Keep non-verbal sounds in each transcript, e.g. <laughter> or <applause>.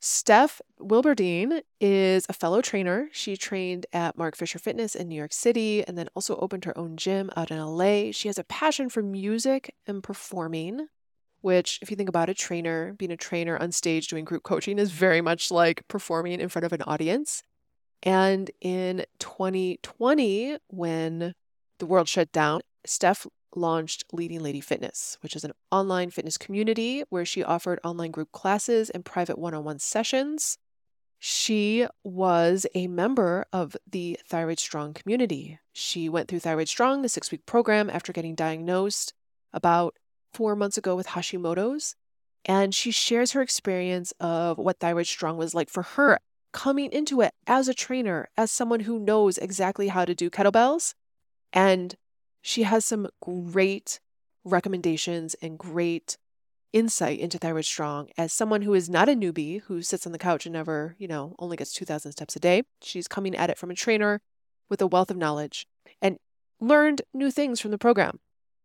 Steph Wilberdine is a fellow trainer. She trained at Mark Fisher Fitness in New York City and then also opened her own gym out in LA. She has a passion for music and performing, which, if you think about a trainer, being a trainer on stage doing group coaching is very much like performing in front of an audience. And in 2020, when the world shut down, Steph launched Leading Lady Fitness, which is an online fitness community where she offered online group classes and private one on one sessions. She was a member of the Thyroid Strong community. She went through Thyroid Strong, the six week program, after getting diagnosed about four months ago with Hashimoto's. And she shares her experience of what Thyroid Strong was like for her coming into it as a trainer, as someone who knows exactly how to do kettlebells and she has some great recommendations and great insight into Thyroid Strong as someone who is not a newbie who sits on the couch and never, you know, only gets 2,000 steps a day. She's coming at it from a trainer with a wealth of knowledge and learned new things from the program.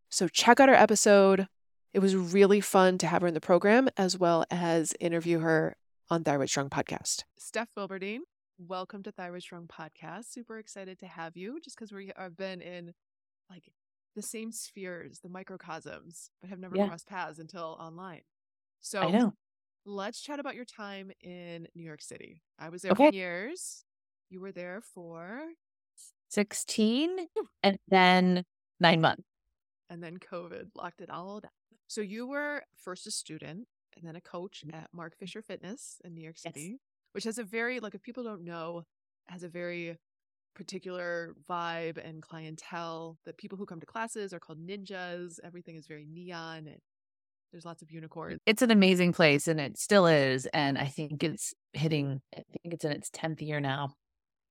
So check out our episode. It was really fun to have her in the program as well as interview her on Thyroid Strong podcast. Steph Wilberdine, welcome to Thyroid Strong podcast. Super excited to have you just because we have been in like the same spheres, the microcosms, but have never yeah. crossed paths until online. So I know. Let's chat about your time in New York City. I was there okay. for years. You were there for 16 and then nine months. And then COVID locked it all down. So you were first a student and then a coach mm. at Mark Fisher Fitness in New York City, yes. which has a very, like, if people don't know, has a very particular vibe and clientele. The people who come to classes are called ninjas. Everything is very neon and there's lots of unicorns. It's an amazing place and it still is. And I think it's hitting, I think it's in its 10th year now,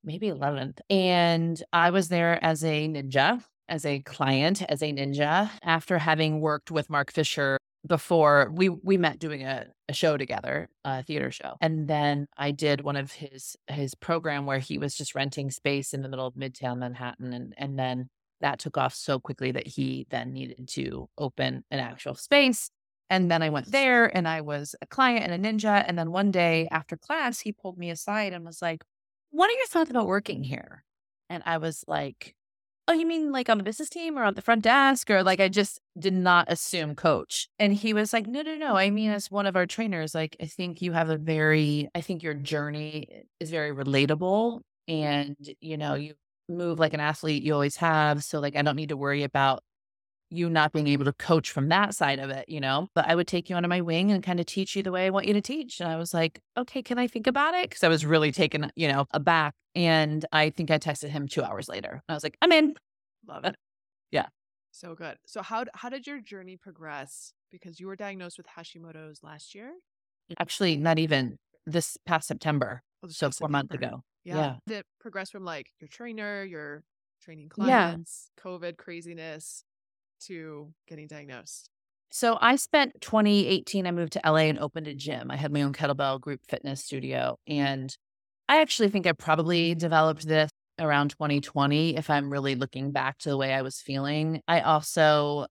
maybe 11th. And I was there as a ninja, as a client, as a ninja, after having worked with Mark Fisher before we we met doing a, a show together a theater show and then i did one of his his program where he was just renting space in the middle of midtown manhattan and and then that took off so quickly that he then needed to open an actual space and then i went there and i was a client and a ninja and then one day after class he pulled me aside and was like what are your thoughts about working here? And i was like oh, you mean like on the business team or on the front desk? Or like, I just did not assume coach. And he was like, no, no, no. I mean, as one of our trainers, like, I think you have a very, I think your journey eh, is very relatable. And, you know, you move like an athlete you always have. So, like, I don't need to worry about you not being able to coach from that side of it, you know, but I would take you under my wing and kind of teach you the way I want you to teach. And I was like, okay, can I think about it? Cause I was really taken, you know, aback. And I think I texted him two hours later. I was like, I'm in. Love it. Yeah. So good. So how how did your journey progress? Because you were diagnosed with Hashimoto's last year. Actually, not even this past September. Oh, so four September. months ago. Yeah. yeah. Did it progress from like your trainer, your training clients, yeah. COVID craziness, to getting diagnosed? So I spent 2018, I moved to LA and opened a gym. I had my own kettlebell group fitness studio. And I actually think I probably developed this around 2020 if I'm really looking back to the way I was feeling. I also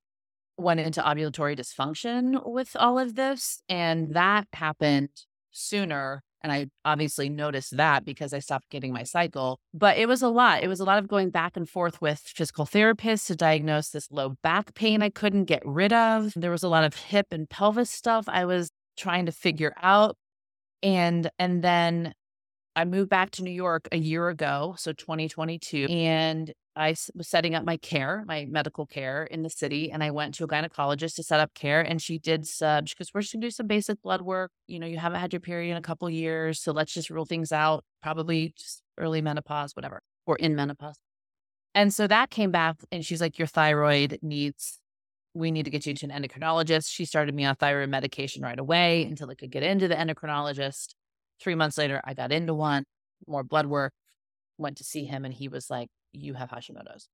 went into ovulatory dysfunction with all of this. And that happened sooner and I obviously noticed that because I stopped getting my cycle. But it was a lot. It was a lot of going back and forth with physical therapists to diagnose this low back pain I couldn't get rid of. There was a lot of hip and pelvis stuff I was trying to figure out. And and then I moved back to New York a year ago, so 2022, and I was setting up my care, my medical care in the city, and I went to a gynecologist to set up care, and she did sub because we're just gonna do some basic blood work. You know, you haven't had your period in a couple years, so let's just rule things out. Probably just early menopause, whatever, or in menopause. And so that came back, and she's like, "Your thyroid needs. We need to get you to an endocrinologist." She started me on thyroid medication right away until I could get into the endocrinologist. Three months later, I got into one, more blood work, went to see him, and he was like, You have Hashimoto's.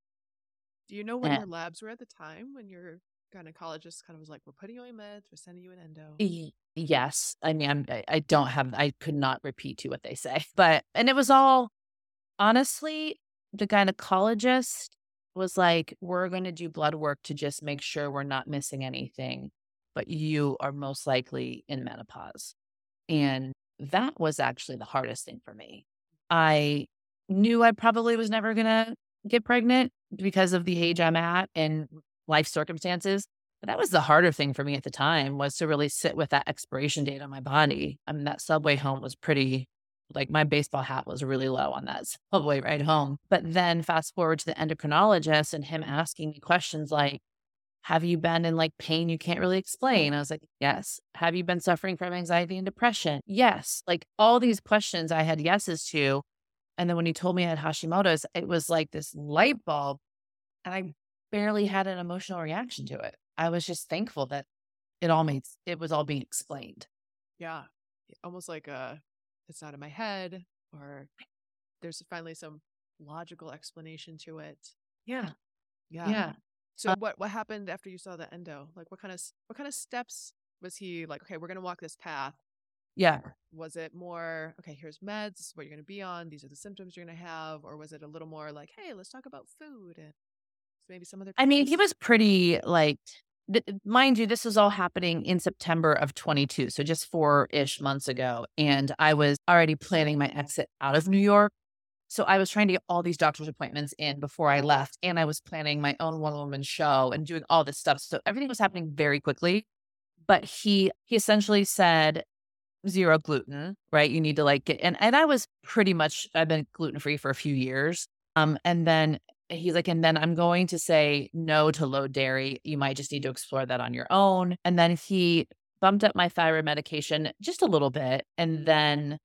Do you know what and, your labs were at the time when your gynecologist kind of was like, We're putting you on meds, we're sending you an endo? E- yes. I mean, I'm, I don't have, I could not repeat to what they say, <laughs> but, and it was all honestly, the gynecologist was like, We're going to do blood work to just make sure we're not missing anything, but you are most likely in menopause. And that was actually the hardest thing for me. I knew I probably was never going to get pregnant because of the age I'm at and life circumstances. But that was the harder thing for me at the time was to really sit with that expiration date on my body. I mean, that subway home was pretty like my baseball hat was really low on that <laughs> subway ride home. But then fast forward to the endocrinologist and him asking me questions like, have you been in like pain you can't really explain? I was like, yes. Have you been suffering from anxiety and depression? Yes. Like all these questions I had yeses to. And then when he told me I had Hashimoto's, it was like this light bulb. And I barely had an emotional reaction to it. I was just thankful that it all made it was all being explained. Yeah. Almost like a uh, it's not in my head or there's finally some logical explanation to it. Yeah. Yeah. Yeah. So uh, what what happened after you saw the endo? Like what kind of what kind of steps was he like, okay, we're gonna walk this path? Yeah. Was it more, okay, here's meds, this is what you're gonna be on, these are the symptoms you're gonna have, or was it a little more like, hey, let's talk about food and maybe some other I mean, he was pretty like th- mind you, this was all happening in September of 22. So just four ish months ago. And I was already planning my exit out of New York so I was trying to get all these doctor's appointments in before I left. And I was planning my own one woman show and doing all this stuff. So everything was happening very quickly. But he he essentially said zero gluten, right? You need to like get and and I was pretty much I've been gluten free for a few years. Um, and then he's like, and then I'm going to say no to low dairy. You might just need to explore that on your own. And then he bumped up my thyroid medication just a little bit. And then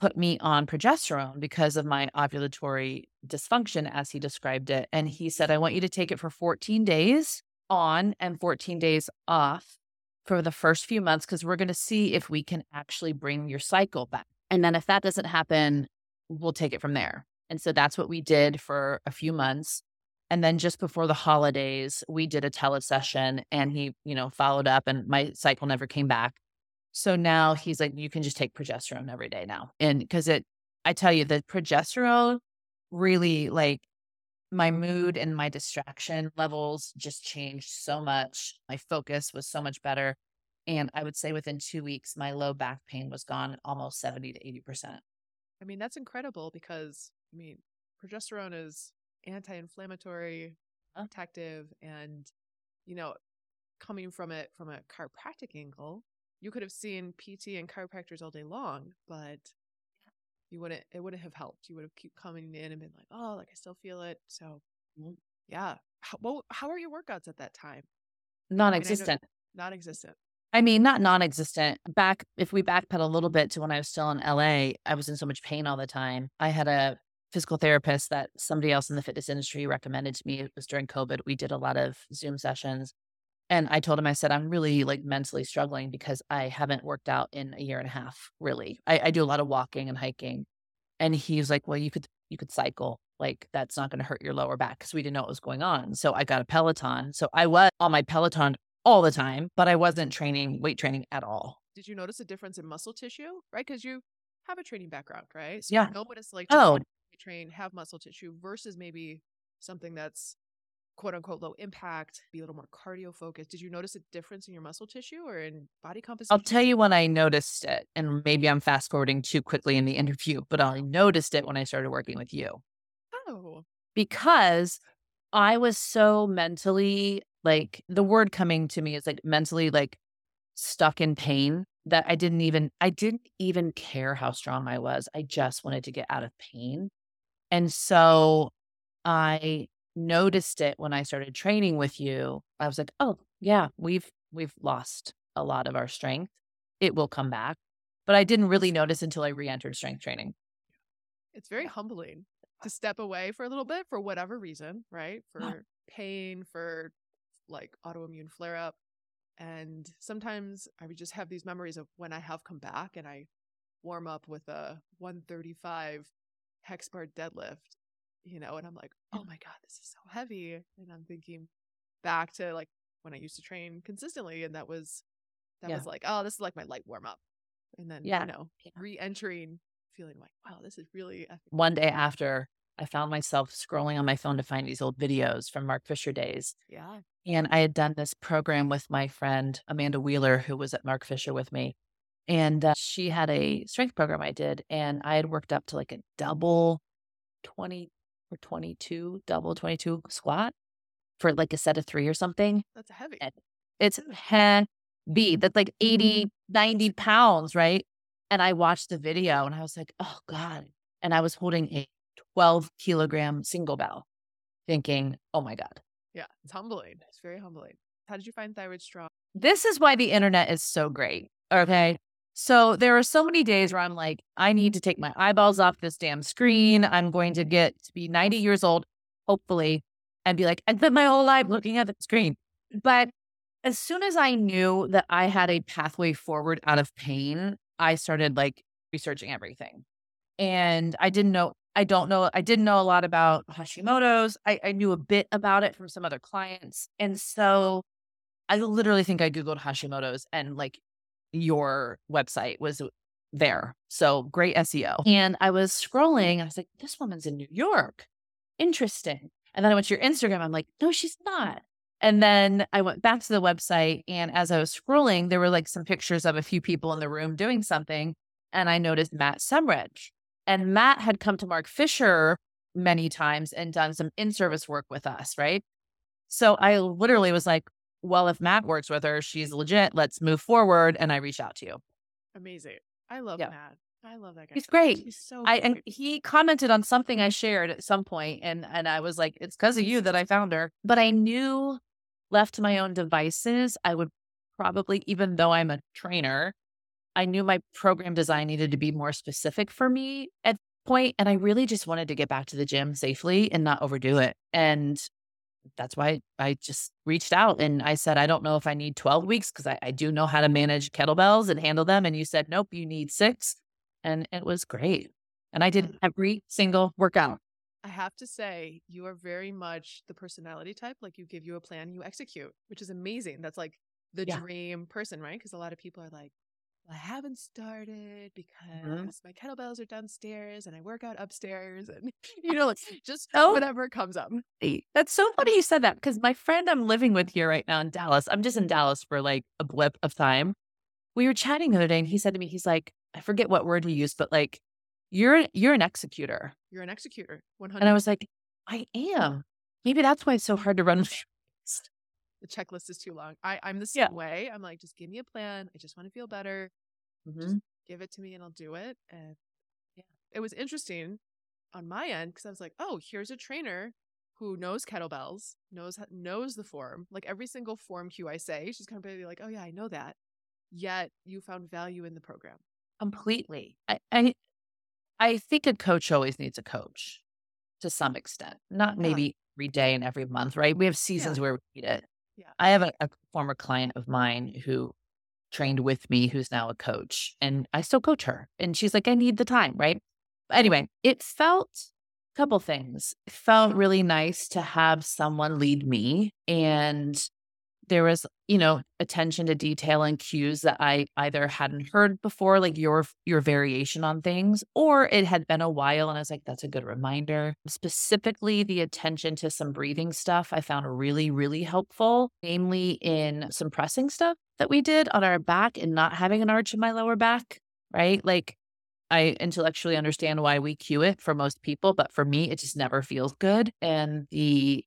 put me on progesterone because of my ovulatory dysfunction, as he described it. And he said, I want you to take it for 14 days on and 14 days off for the first few months because we're going to see if we can actually bring your cycle back. And then if that doesn't happen, we'll take it from there. And so that's what we did for a few months. And then just before the holidays, we did a telesession and he, you know, followed up and my cycle never came back. So now he's like, you can just take progesterone every day now. And because it, I tell you, the progesterone really like my mood and my distraction levels just changed so much. My focus was so much better. And I would say within two weeks, my low back pain was gone almost 70 to 80%. I mean, that's incredible because, I mean, progesterone is anti inflammatory, uh-huh. protective, and, you know, coming from it from a chiropractic angle, you could have seen PT and chiropractors all day long, but you wouldn't it wouldn't have helped. You would have keep coming in and been like, oh, like I still feel it. So mm-hmm. yeah. How, well, how are your workouts at that time? Non-existent. non-existent. I mean, not non-existent. Back if we backpedal a little bit to when I was still in LA, I was in so much pain all the time. I had a physical therapist that somebody else in the fitness industry recommended to me. It was during COVID. We did a lot of Zoom sessions and I told him, I said, I'm really like mentally struggling because I haven't worked out in a year and a half, really. I, I do a lot of walking and hiking. And he's like, Well, you could you could cycle. Like that's not going to hurt your lower back because we didn't know what was going on. So I got a Peloton. So I was on my Peloton all the time, but I wasn't training weight training at all. Did you notice a difference in muscle tissue? Right? Because you have a training background, right? So yeah. You know what it's like to oh. train, have muscle tissue versus maybe something that's quote unquote low impact, be a little more cardio focused. Did you notice a difference in your muscle tissue or in body composition? I'll tell you when I noticed it, and maybe I'm fast forwarding too quickly in the interview, but I noticed it when I started working with you. Oh. Because I was so mentally like the word coming to me is like mentally like stuck in pain that I didn't even I didn't even care how strong I was. I just wanted to get out of pain. And so I noticed it when I started training with you. I was like, "Oh, yeah, we've we've lost a lot of our strength. It will come back." But I didn't really notice until I re-entered strength training. It's very humbling to step away for a little bit for whatever reason, right? For pain, for like autoimmune flare up. And sometimes I would just have these memories of when I have come back and I warm up with a 135 hex bar deadlift you know, and I'm like, oh my God, this is so heavy. And I'm thinking back to like when I used to train consistently, and that was that yeah. was like, oh, this is like my light warm up. And then, yeah. you know, re entering, feeling like, wow, this is really epic. One day after, I found myself scrolling on my phone to find these old videos from Mark Fisher days. Yeah. And I had done this program with my friend Amanda Wheeler, who was at Mark Fisher with me. And uh, she had a strength program I did, and I had worked up to like a double 20 or 22, double 22 squat for like a set of three or something. That's heavy. It's heavy. That's like 80, mm. 90 pounds, right? And I watched the video and I was like, oh God. And I was holding a 12 kilogram single bell, thinking, oh my God. Yeah, it's humbling. It's very humbling. How did you find Thyroid Strong? This is why the internet is so great. Okay. So there are so many days where I'm like, I need to take my eyeballs off this damn screen. I'm going to get to be 90 years old, hopefully, and be like, I spent my whole life looking at the screen. But as soon as I knew that I had a pathway forward out of pain, I started like researching everything. And I didn't know, I don't know, I didn't know a lot about Hashimoto's. I, I knew a bit about it from some other clients. And so I literally think I Googled Hashimoto's and like your website was there. So great SEO. And I was scrolling. I was like, this woman's in New York. Interesting. And then I went to your Instagram. I'm like, no, she's not. And then I went back to the website. And as I was scrolling, there were like some pictures of a few people in the room doing something. And I noticed Matt Semrich. And Matt had come to Mark Fisher many times and done some in service work with us. Right. So I literally was like, well, if Matt works with her, she's legit. Let's move forward. And I reach out to you. Amazing. I love yeah. Matt. I love that guy. He's great. He's so I and he commented on something I shared at some point, and and I was like, it's because of you that I found her. But I knew left to my own devices, I would probably, even though I'm a trainer, I knew my program design needed to be more specific for me at point, and I really just wanted to get back to the gym safely and not overdo it. And that's why I just reached out and I said, I don't know if I need 12 weeks because I, I, do know how to manage kettlebells and handle them. And you said, nope, you need six. And it was great. And I did every single workout. I have to say, you are very much the personality type. Like you give you a plan, you execute, which is amazing. That's like the yeah. dream person, right? Because a lot of people are like, I haven't started mm-hmm. because mm-hmm. my kettlebells are downstairs and I work out upstairs and <laughs> you know, like just oh, whatever comes up. That's so funny you said that because my friend I'm living with here right now in Dallas, I'm just in Dallas for like a blip of time. We were chatting the other day and he said to me, he's like, I forget what word he used, but like, you're you're an executor. You're an executor. 100 And I was like, I am. Maybe that's why it's so hard to run <laughs> the checklist is too long. I, I'm the same yeah. way. I'm like, just give me a plan. I just want to feel better. Mm-hmm. Just give it to me and I'll do it. And yeah, it was interesting on my end because I was like, oh, here's a trainer who knows kettlebells, knows knows the form. Like every single form cue I say, she's kind of like, oh yeah, I know that. Yet you found value in the program. Completely. I, I I think a coach always needs a coach to some extent. Not maybe every day and every month, right? We have seasons yeah. where we need it. Yeah. I have a, a former client of mine who trained with me who's now a coach and I still coach her. And she's like, I need the time, right? Anyway, it felt a couple things. It felt really nice to have someone lead me and there was, you know, attention to detail and cues that I either hadn't heard before, like your your variation on things, or it had been a while and I was like, that's a good reminder. Specifically, the attention to some breathing stuff I found really, really helpful, namely in some pressing stuff that we did on our back and not having an arch in my lower back, right? Like I intellectually understand why we cue it for most people, but for me, it just never feels good. And the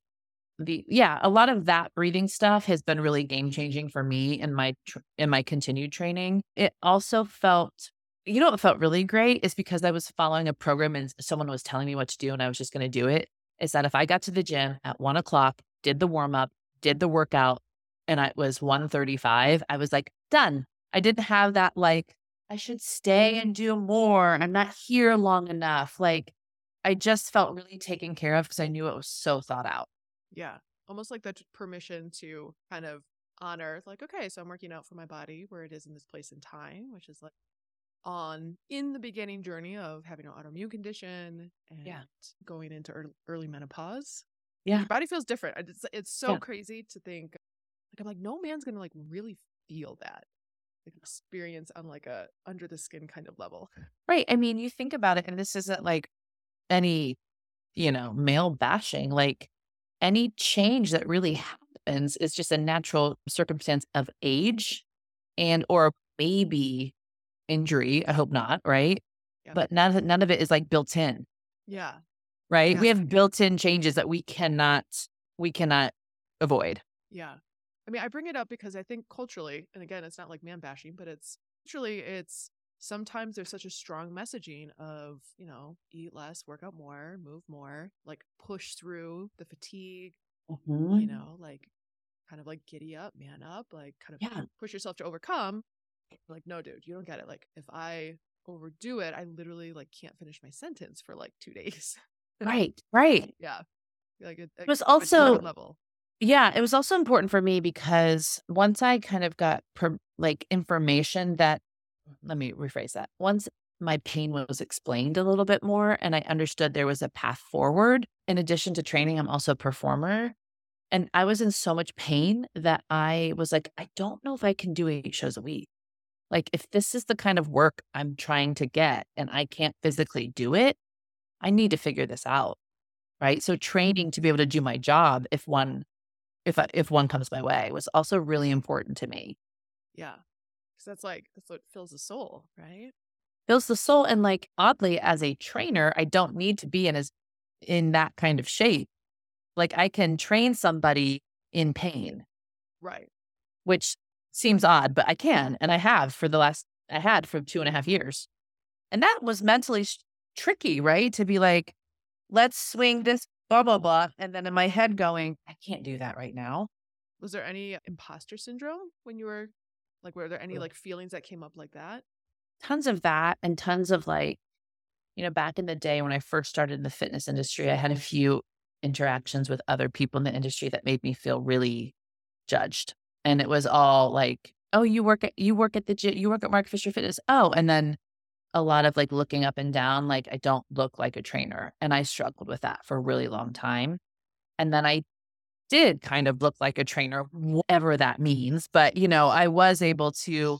the yeah a lot of that breathing stuff has been really game changing for me in my tr- in my continued training. It also felt you know what felt really great is because i was following a program and someone was telling me what to do and i was just going to do it is that if i got to the gym at one o'clock did the warm up did the workout and it was 1.35 i was like done. I didn't have that like i should stay and do more i'm not here long enough. Like i just felt really taken care of because i knew it was so thought out yeah. Almost like that permission to kind of honor, like, okay, so I'm working out for my body where it is in this place and time, which is like on in the beginning journey of having an autoimmune condition and yeah. going into early, early menopause. Yeah. Your body feels different. It's, it's so yeah. crazy to think like, I'm like, no man's going to like really feel that like experience on like a under the skin kind of level. Right. I mean, you think about it, and this isn't like any, you know, male bashing. Like any change that really happens is just a natural circumstance of age and or maybe injury. I hope not, right? Yeah. But none of, none of it is like built in, Yeah. right? Yeah. We have built in changes that we cannot, we cannot avoid. Yeah. I mean, I bring it up because I think culturally, and again, it's not like man bashing, but it's culturally, it's sometimes there's such a strong messaging of, you know, eat less, work out more, move more, like push through the fatigue, Mm-hmm. you know, like kind of like giddy up, man up, like kind of Yeah. push yourself to overcome. Like, no, dude, you don't get it. Like, if I overdo it, I literally like can't finish my sentence for like two days. Right, right. <laughs> yeah. Like it, It was also- level. Yeah, it was also important for me because once I kind of got per, like information that, let me rephrase that. Once my pain was explained a little bit more and I understood there was a path forward, in addition to training, I'm also a performer. And I was in so much pain that I was like, I don't know if I can do eight shows a week. Like, if this is the kind of work I'm trying to get and I can't physically do it, I need to figure this out. Right. So, training to be able to do my job if one if I, if one comes my way was also really important to me. Yeah. Because that's like, that's what fills the soul, right? Fills the soul, and like oddly, as a trainer, I don't need to be in as in that kind of shape. Like I can train somebody in pain, Right. which seems odd, but I can, and I have for the last I had for two and a half years, and that was mentally sh- tricky, right? To be like, let's swing this blah blah blah, and then in my head going, I can't do that right now. Was there any imposter syndrome when you were like, were there any like feelings that came up like that? tons of that and tons of like you know back in the day when i first started in the fitness industry i had a few interactions with other people in the industry that made me feel really judged. And it was all like oh you work at you work at the gym you work at mark fisher fitness. Oh and then a lot of like looking up and down like i don't look like a trainer. And i struggled with that for a really long time. And then i did kind of look like a trainer whatever that means but you know i was able to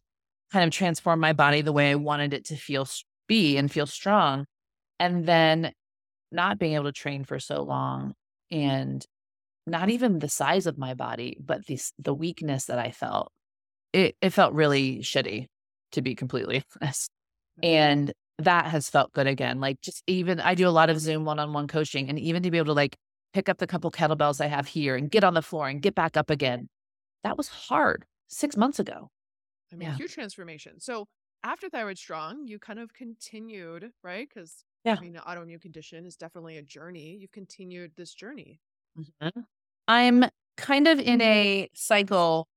kind of transform my body the way I wanted it to feel be and feel strong. And then not being able to train for so long and not even the size of my body, but the the weakness that I felt. It it felt really shitty to be completely <laughs> honest. Mm-hmm. And that has felt good again. Like just even I do a lot of Zoom one-on-one coaching and even to be able to like pick up the couple kettlebells I have here and get on the floor and get back up again. That was hard 6 months ago. I mean, Yeah. huge transformation. So after Thyroid Strong, you kind of continued, right? Because Yeah. I mean, an autoimmune condition is definitely a journey. You've continued this journey. Mhm. I'm kind of in a cycle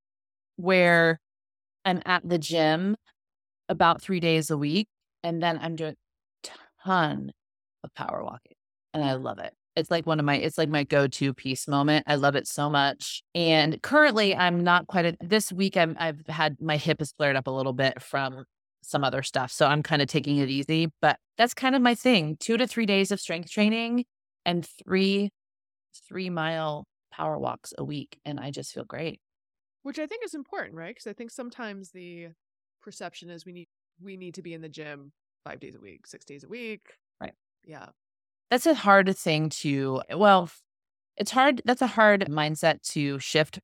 where I'm at the gym about three days a week, and then I'm doing a ton of power walking, and I love it. It's like one of my, it's like my go-to peace moment. I love it so much. And currently, I'm not quite. A, this week, I'm I've had my hip has flared up a little bit from some other stuff, so I'm kind of taking it easy. But that's kind of my thing: two to three days of strength training and three three mile power walks a week and I just feel great. which I think is important, right? Because I think sometimes the perception is we need we need to be in the gym five days a week, six days a week. Right. Yeah. That's a hard thing to well, it's hard that's a hard mindset to shift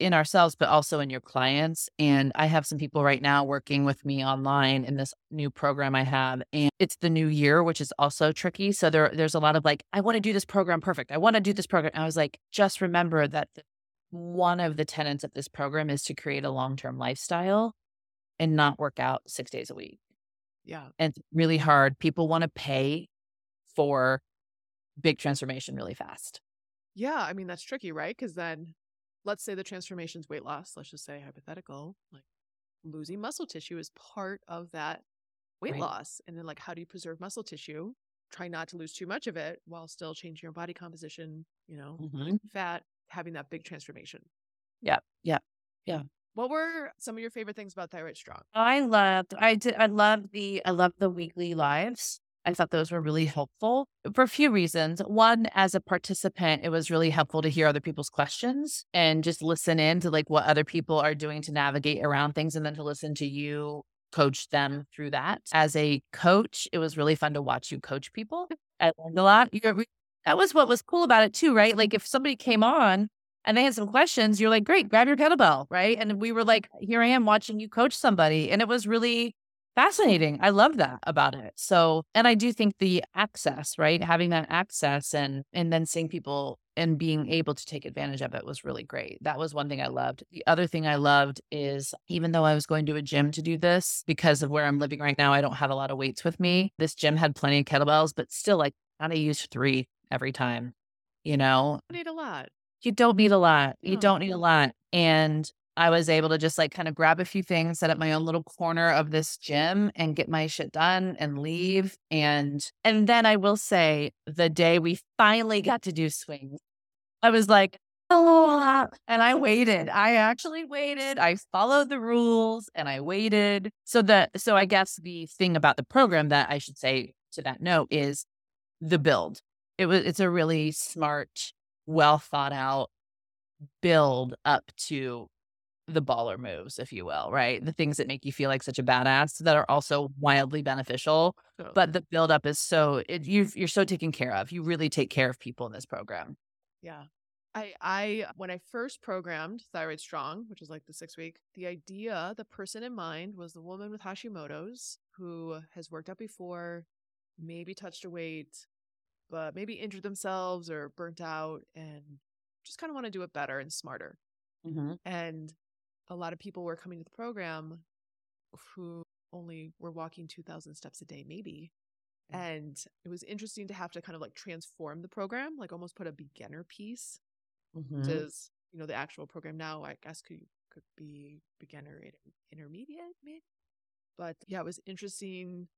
in ourselves but also in your clients and I have some people right now working with me online in this new program I have and it's the new year which is also tricky so there there's a lot of like I want to do this program perfect. I want to do this program. I was like just remember that the, one of the tenets of this program is to create a long-term lifestyle and not work out 6 days a week. Yeah. and it's really hard. People want to pay for big transformation really fast. Yeah. I mean, that's tricky, right? Because then let's say the transformation's weight loss, let's just say hypothetical, like losing muscle tissue is part of that weight Right. loss. And then, like, how do you preserve muscle tissue? Try not to lose too much of it while still changing your body composition, you know, Mhm. fat, having that big transformation. Yeah, yeah. Yeah. What were some of your favorite things about Thyroid Strong? I loved I did I love the I love the weekly lives. I thought those were really helpful for a few reasons. One, as a participant, it was really helpful to hear other people's questions and just listen in to like what other people are doing to navigate around things and then to listen to you coach them through that. As a coach, it was really fun to watch you coach people. Mm. I learned a lot. You're, that was what was cool about it too, right? Like if somebody came on and they had some questions, you're like, great, grab your kettlebell, right? And we were like, here I am watching you coach somebody. And it was really fascinating. I love that about it. So, and I do think the access, right? Having that access and and then seeing people and being able to take advantage of it was really great. That was one thing I loved. The other thing I loved is even though I was going to a gym to do this because of where I'm living right now, I don't have a lot of weights with me. This gym had plenty of kettlebells, but still like kind of use 3 every time. You know, You need a lot. you don't need a lot. You No. don't need a lot. And I was able to just like kind of grab a few things, set up my own little corner of this gym and get my shit done and leave. And and then I will say the day we finally got to do swings, I was like, oh, and I waited. I actually waited. I followed the rules and I waited. So the so I guess the thing about the program that I should say to that note is the build. It was it's a really smart, well thought out build up to the baller moves, if you will, right? The things that make you feel like such a badass that are also wildly beneficial. Totally. But the build up is so it, you you're so taken care of. You really take care of people in this program. Yeah. I I when I first programmed Thyroid Strong, which is like the 6 week, the idea, the person in mind was the woman with Hashimoto's who has worked out before, maybe touched a weight, but maybe injured themselves or burnt out and just kind of want to do it better and smarter. Mm-hmm. And a lot of people were coming to the program who only were walking 2000 steps a day maybe. Mm. And it was interesting to have to kind of like transform the program, like almost put a beginner piece Mm-hmm. does you know the actual program now i guess could could be beginner inter- intermediate maybe but yeah it was interesting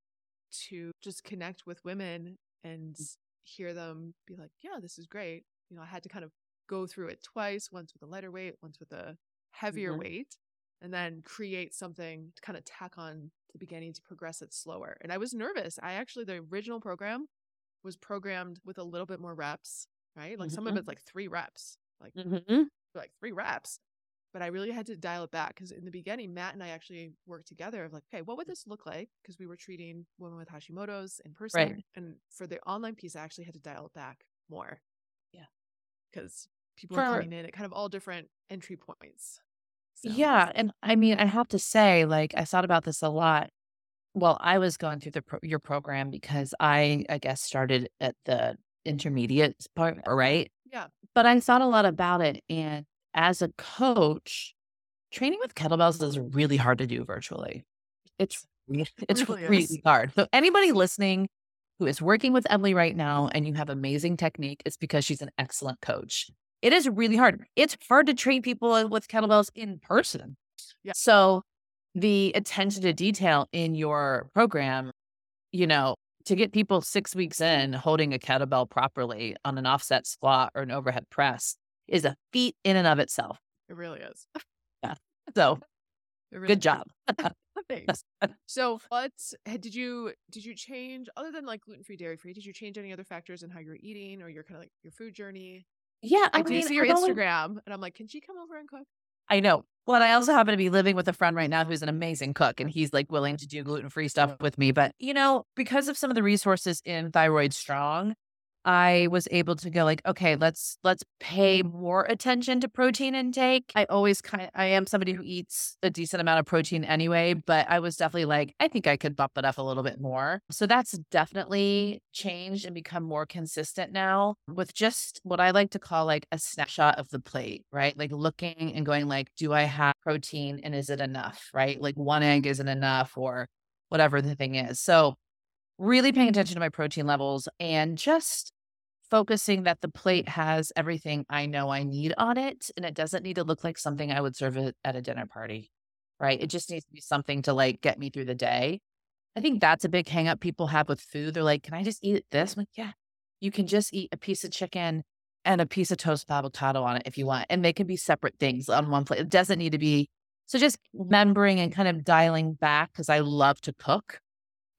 to just connect with women and hear them be like yeah this is great you know i had to kind of go through it twice once with a lighter weight once with a heavier Mhm. weight and then create something to kind of tack on the beginning to progress it slower and i was nervous i actually the original program was programmed with a little bit more reps right like some of Mhm. it's like three reps like Mm-hmm. like three reps. But I really had to dial it back because in the beginning, Matt and I actually worked together of like, okay, what would this look like? Because we were treating women with Hashimoto's in person. Right. And for the online piece, I actually had to dial it back more. Yeah. Because people are For- coming in at kind of all different entry points. So, Yeah, and I mean, I have to say, like, I thought about this a lot. Well, I was going through the pro- your program because I, I guess, started at the intermediate part, right? Yeah. But I thought a lot about it, and as a coach, training with kettlebells is really hard to do virtually. It's <laughs> it's really really, hard. So anybody listening who is working with Emily right now and you have amazing technique, it's because she's an excellent coach. It is really hard. It's hard to train people uh, with kettlebells in person. Yeah. So the attention to detail in your program, you know, to get people six weeks in holding a kettlebell properly on an offset squat or an overhead press is a feat in and of itself. it really is. <laughs> yeah. So really good is. job. <laughs> Thanks. <laughs> So what did you did you change other than like gluten free, dairy free? Did you change any other factors in how you're eating or your kind of like your food journey? Yeah, I, I, do mean, see your I've only- Instagram, and I'm like, can she come over and cook? I know. Well, and I also happen to be living with a friend right now who's an amazing cook and he's like willing to do gluten free stuff with me. But, you know, because of some of the resources in Thyroid Strong, I was able to go like, okay, let's let's pay more attention to protein intake. I always kind I am somebody who eats a decent amount of protein anyway, but I was definitely like, I think I could bump it up a little bit more. So that's definitely changed and become more consistent now with just what I like to call like a snapshot of the plate, right? Like looking and going like, do I have protein and is it enough, right? Like one egg isn't enough or whatever the thing is. So really paying attention to my protein levels and just focusing that the plate has everything I know I need on it. And it doesn't need to look like something I would serve at a dinner party, right? It just needs to be something to like get me through the day. I think that's a big hang up people have with food. They're like, can I just eat this? I'm like, yeah, you can just eat a piece of chicken and a piece of toast with avocado on it if you want. And they can be separate things on one plate. It doesn't need to be. So just remembering and kind of dialing back because I love to cook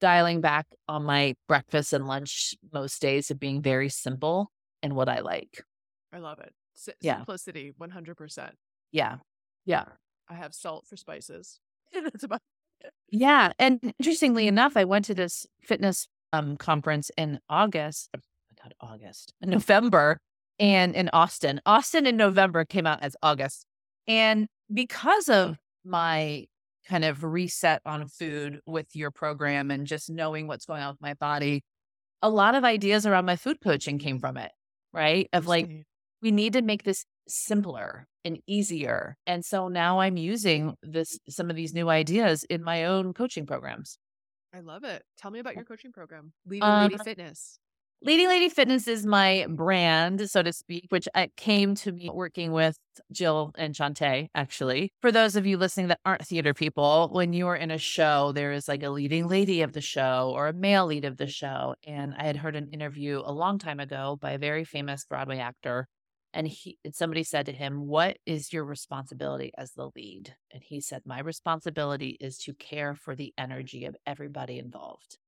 dialing back on my breakfast and lunch most days of being very simple and what I like. I love it. Si- Yeah. Simplicity, 100%. Yeah. Yeah. I have salt for spices. <laughs> That's about Yeah. And interestingly enough, I went to this fitness um, conference in August, not August, <laughs> November, and in Austin. Austin in November came out as August. And because of my kind of reset on food with your program and just knowing what's going on with my body, a lot of ideas around my food coaching came from it, right? Of like, we need to make this simpler and easier. And so now I'm using this some of these new ideas in my own coaching programs. I love it. Tell me about your coaching program, Leading Lady uh, Fitness. Leading Lady Fitness is my brand, so to speak, which I came to me working with Jill and Shantae, actually. For those of you listening that aren't theater people, when you are in a show, there is like a leading lady of the show or a male lead of the show. And I had heard an interview a long time ago by a very famous Broadway actor. And he somebody said to him, What is your responsibility as the lead? And he said, My responsibility is to care for the energy of everybody involved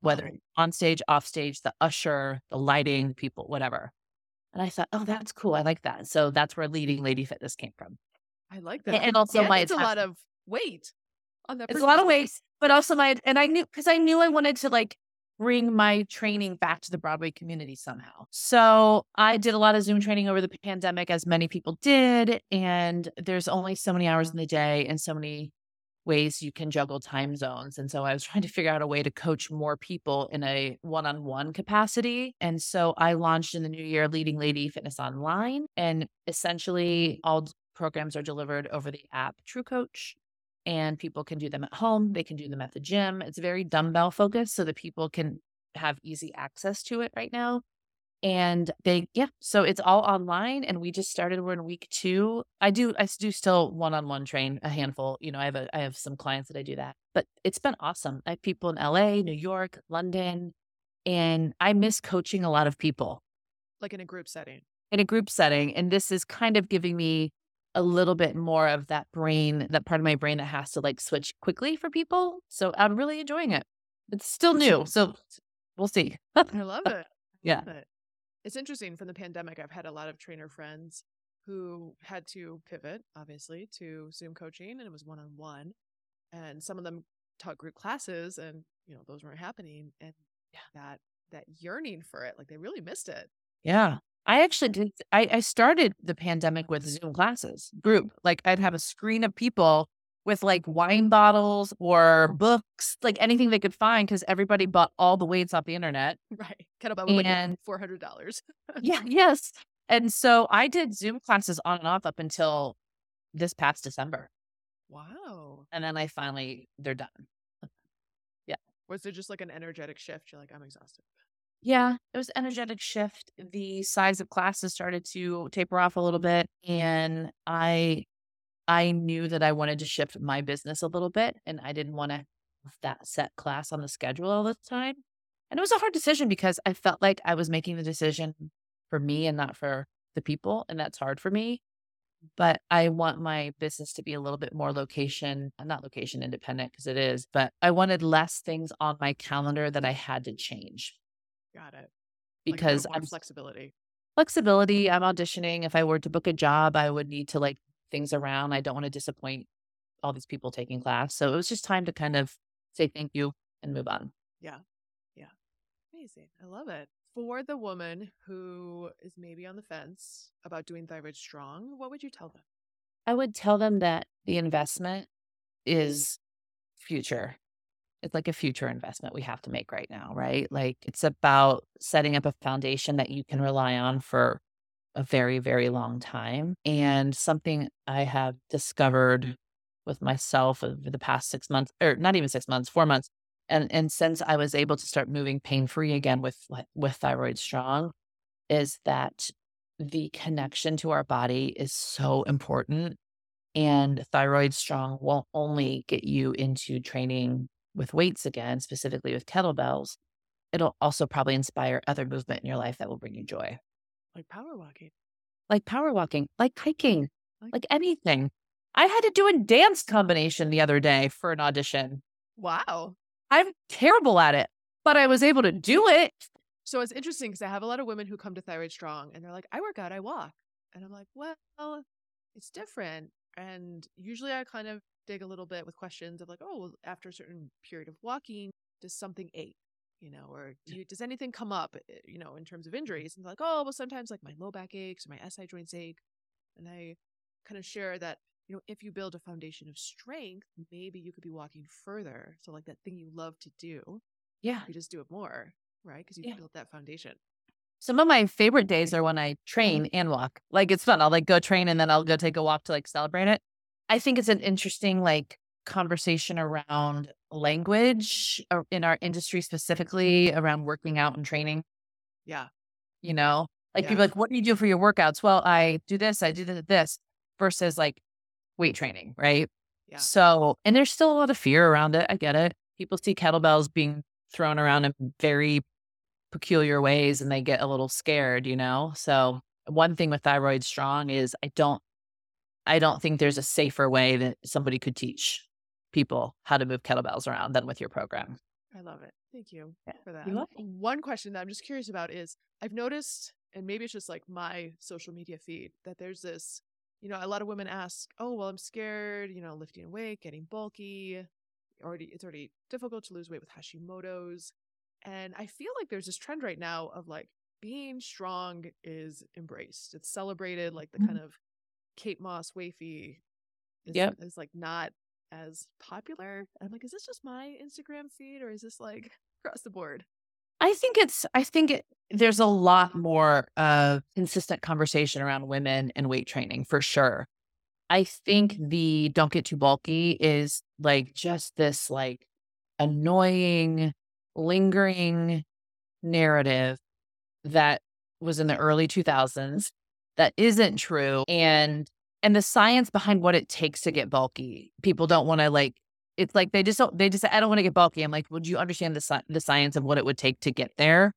whether on stage, off stage, the usher, the lighting, people, whatever. And I thought, oh, that's cool. I like that. So that's where leading Lady Fitness came from. I like that. And also my it's a lot of weight on that. It's a lot of weight, but also my and I knew because I knew I wanted to like bring my training back to the Broadway community somehow. So I did a lot of Zoom training over the pandemic, as many people did. And there's only so many hours in the day and so many ways you can juggle time zones. And so I was trying to figure out a way to coach more people in a one on one capacity. And so I launched in the new year Leading Lady Fitness Online. And essentially, all programs are delivered over the app True Coach. And people can do them at home, they can do them at the gym. It's very dumbbell focused so that people can have easy access to it right now. And they, yeah, so it's all online. And we just started. We're in week two. I do, I do still one on one train a handful. You know, I have a, I have some clients that I do that, but it's been awesome. I have people in LA, New York, London, and I miss coaching a lot of people. Like in a group setting. In a group setting. And this is kind of giving me a little bit more of that brain, that part of my brain that has to like switch quickly for people. So I'm really enjoying it. It's still new. So we'll see. <laughs> I love it. yeah. It. It's interesting from the pandemic, I've had a lot of trainer friends who had to pivot, obviously, to Zoom coaching and it was one on one. And some of them taught group classes and, you know, those weren't happening. And yeah. that that yearning for it, like they really missed it. Yeah. I actually did I, I started the pandemic with Zoom classes, group. Like I'd have a screen of people with like wine bottles or books, like anything they could find, because everybody bought all the weights off the internet. Right. Kettlebell and, <laughs> four hundred dollars. yeah. <laughs> Yes. And so I did Zoom classes on and off up until this past December. Wow. And then I finally they're done. yeah. Was there just like an energetic shift? You're like, I'm exhausted. Yeah, it was energetic shift. The size of classes started to taper off a little bit. And I I knew that I wanted to shift my business a little bit and I didn't want to have that set class on the schedule all the time. And it was a hard decision because I felt like I was making the decision for me and not for the people. And that's hard for me. But I want my business to be a little bit more location, not location independent because it is, but I wanted less things on my calendar that I had to change. Got it. Because like I'm flexibility. Flexibility. I'm auditioning. If I were to book a job, I would need to like things around. I don't want to disappoint all these people taking class. So it was just time to kind of say thank you and move on. Yeah. Yeah. Amazing. I love it. For the woman who is maybe on the fence about doing Thyroid Strong, what would you tell them? I would tell them that the investment mm-hmm. is future. It's like a future investment we have to make right now, right? Like it's about setting up a foundation that you can rely on for a very, very long time. And something I have discovered with myself over the past six months, or not even six months, four months. And, and since I was able to start moving pain free again with, with Thyroid Strong, is that the connection to our body is so important. And Thyroid Strong won't only get you into training with weights again, specifically with kettlebells, it'll also probably inspire other movement in your life that will bring you joy. Like power walking. Like power walking, like hiking, like, like anything. I had to do a dance combination the other day for an audition. Wow. I'm terrible at it, but I was able to do <laughs> it. So it's interesting because I have a lot of women who come to Thyroid Strong and they're like, I work out, I walk. And I'm like, well, it's different. And usually I kind of dig a little bit with questions of like, oh, well, after a certain period of walking, does something ache? You know, or do you, does anything come up, eh, you know, in terms of injuries? And like, oh, well, sometimes like my low back aches or my SI joints ache. And I kind of share that, you know, if you build a foundation of strength, maybe you could be walking further. So, like that thing you love to do, Yeah. you just do it more, right? Because you Yeah. built that foundation. Some of my favorite days are when I train and walk. Like it's fun. I'll like go train and then I'll go take a walk to like celebrate it. I think it's an interesting like conversation around language uh, in our industry specifically around working out and training. Yeah. You know, like Yeah. people like, what do you do for your workouts? Well, I do this, I do th- this versus like weight training, right? Yeah. So, and there's still a lot of fear around it. I get it. People see kettlebells being thrown around in very peculiar ways and they get a little scared, you know? So, one thing with thyroid strong is I don't I don't think there's a safer way that somebody could teach people how to move kettlebells around than with your program. I love it. Thank you Yeah. for that. One question that I'm just curious about is I've noticed, and maybe it's just like my social media feed, that there's this, you know, a lot of women ask, oh, well, I'm scared, you know, lifting weight, getting bulky. Already, it's already difficult to lose weight with Hashimoto's. And I feel like there's this trend right now of like being strong is embraced. It's celebrated, like the Mhm. kind of Kate Moss wafy is, Yep. is like not as popular. I'm like, is this just my Instagram feed or is this like <laughs> across the board? I think it's I think it, there's a lot more uh consistent conversation around women and weight training for sure. I think the don't get too bulky is like just this like annoying lingering narrative that was in the early 2000s that isn't true and and the science behind what it takes to get bulky people don't want to like it's like they just don't they just i don't want to get bulky. I'm like would you understand the, the science of what it would take to get there?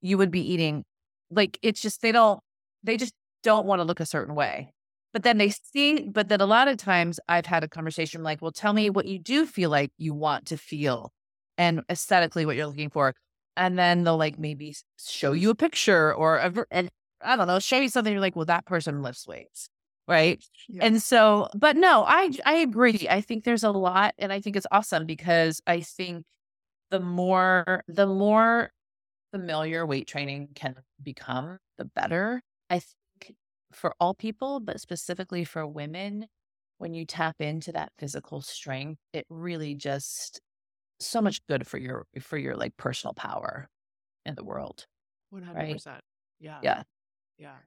You would be eating like it's just they don't they just don't want to look a certain way. But then they see but then a lot of times i've had a conversation like well tell me what you do feel like you want to feel and aesthetically what you're looking for. And then they'll like maybe show you a picture or a, and I don't know, show you something. You're like, well, that person lifts weights, right? Yeah. And so, but no, I I agree. I think there's a lot, and I think it's awesome because I think the more the more familiar weight training can become, the better. I think for all people, but specifically for women, when you tap into that physical strength, it really just so much good for your for your like personal power in the world. 100%. Yeah. Yeah. Yeah.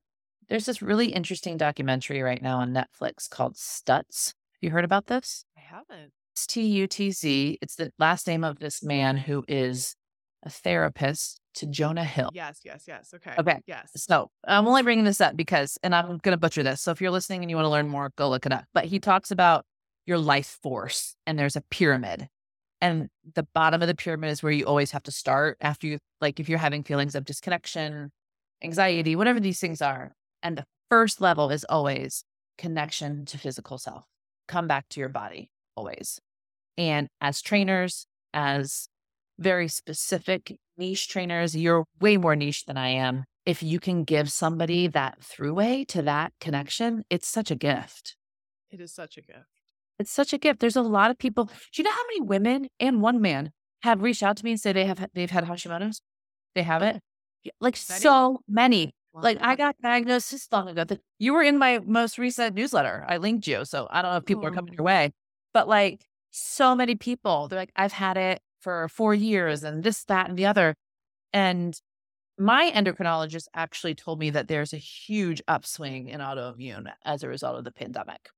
There's this really interesting documentary right now on Netflix called Stutz. Have you heard about this? I haven't. It's T U T Z. It's the last name of this man who is a therapist to Jonah Hill. Yes, yes, yes. Okay. Okay. Yes. So I'm only bringing this up because, and I'm going to butcher this. So if you're listening and you want to learn more, go look it up. But he talks about your life force, and there's a pyramid. And the bottom of the pyramid is where you always have to start after you, like, if you're having feelings of disconnection, anxiety, whatever these things are. And the first level is always connection to physical self. Come back to your body always. And as trainers, as very specific niche trainers, you're way more niche than I am. If you can give somebody that throughway to that connection, it's such a gift. It is such a gift. It's such a gift. There's a lot of people. Do you know how many women and one man have reached out to me and said they have they've had Hashimoto's? They have it. Like Many? so many. Like I got diagnosed this long ago. That you were in my most recent newsletter. I linked you, so I don't know if people are coming Oh. your way, but like so many people, they're like, I've had it for four years, and this, that, and the other. And my endocrinologist actually told me that there's a huge upswing in autoimmune as a result of the pandemic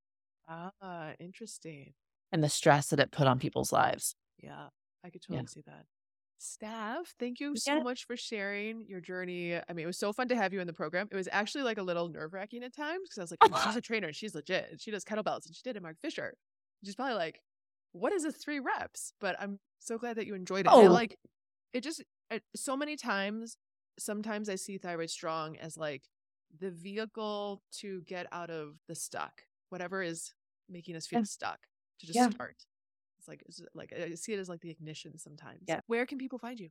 Ah, interesting. and the stress that it put on people's lives. Yeah, I could Yeah. totally see that. Steph, thank you so much for sharing your journey. I mean, it was so fun to have you in the program. It was actually like a little nerve wracking at times because I was like, oh, she's a <laughs> trainer and she's legit and she does kettlebells and she did it, Mark Fisher. She's probably like, what is this three reps? But I'm so glad that you enjoyed it. And, Oh. like, it just, so many times, sometimes I see Thyroid Strong as like the vehicle to get out of the stuck, whatever is making us feel Yeah. stuck to just Yeah. start. It's like it's like I see it as like the ignition sometimes. Yeah. Where can people find you?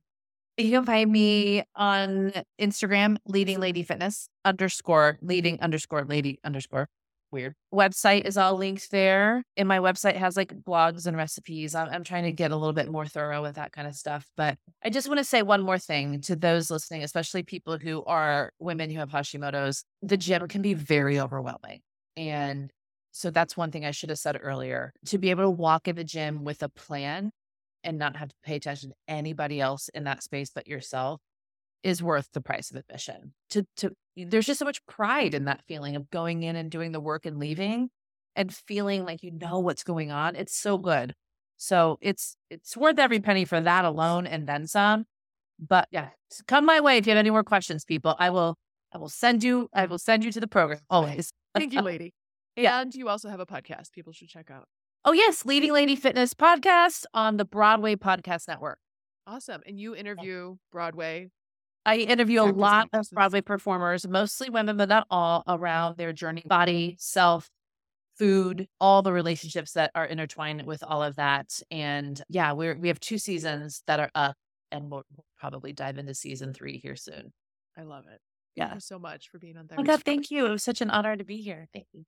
You can find me on Instagram, leading lady fitness underscore leading underscore lady underscore. Weird. Website is all linked there. And my website has like blogs and recipes. I'm, I'm trying to get a little bit more thorough with that kind of stuff. But I just want to say one more thing to those listening, especially people who are women who have Hashimoto's. The gym can be very overwhelming. And So that's one thing I should have said earlier. To be able to walk in the gym with a plan and not have to pay attention to anybody else in that space but yourself is worth the price of admission. To to there's just so much pride in that feeling of going in and doing the work and leaving and feeling like you know what's going on. It's so good. So it's it's worth every penny for that alone and then some. But yeah, come my way if you have any more questions, people. I will I will send you I will send you to the program always. Thank you, lady. Yeah. And you also have a podcast people should check out. Oh yes, Leading Lady Fitness podcast on the Broadway Podcast Network. Awesome. And you interview Broadway. I interview a lot of. Broadway performers, mostly women, but not all, around their journey, body, self, food, all the relationships that are intertwined with all of that. And yeah, we're we have two seasons that are up, and we'll, we'll probably dive into season three here soon. I love it. Yeah. Thank you so much for being on Oh there. God, thank you. It was such an honor to be here. Thank you.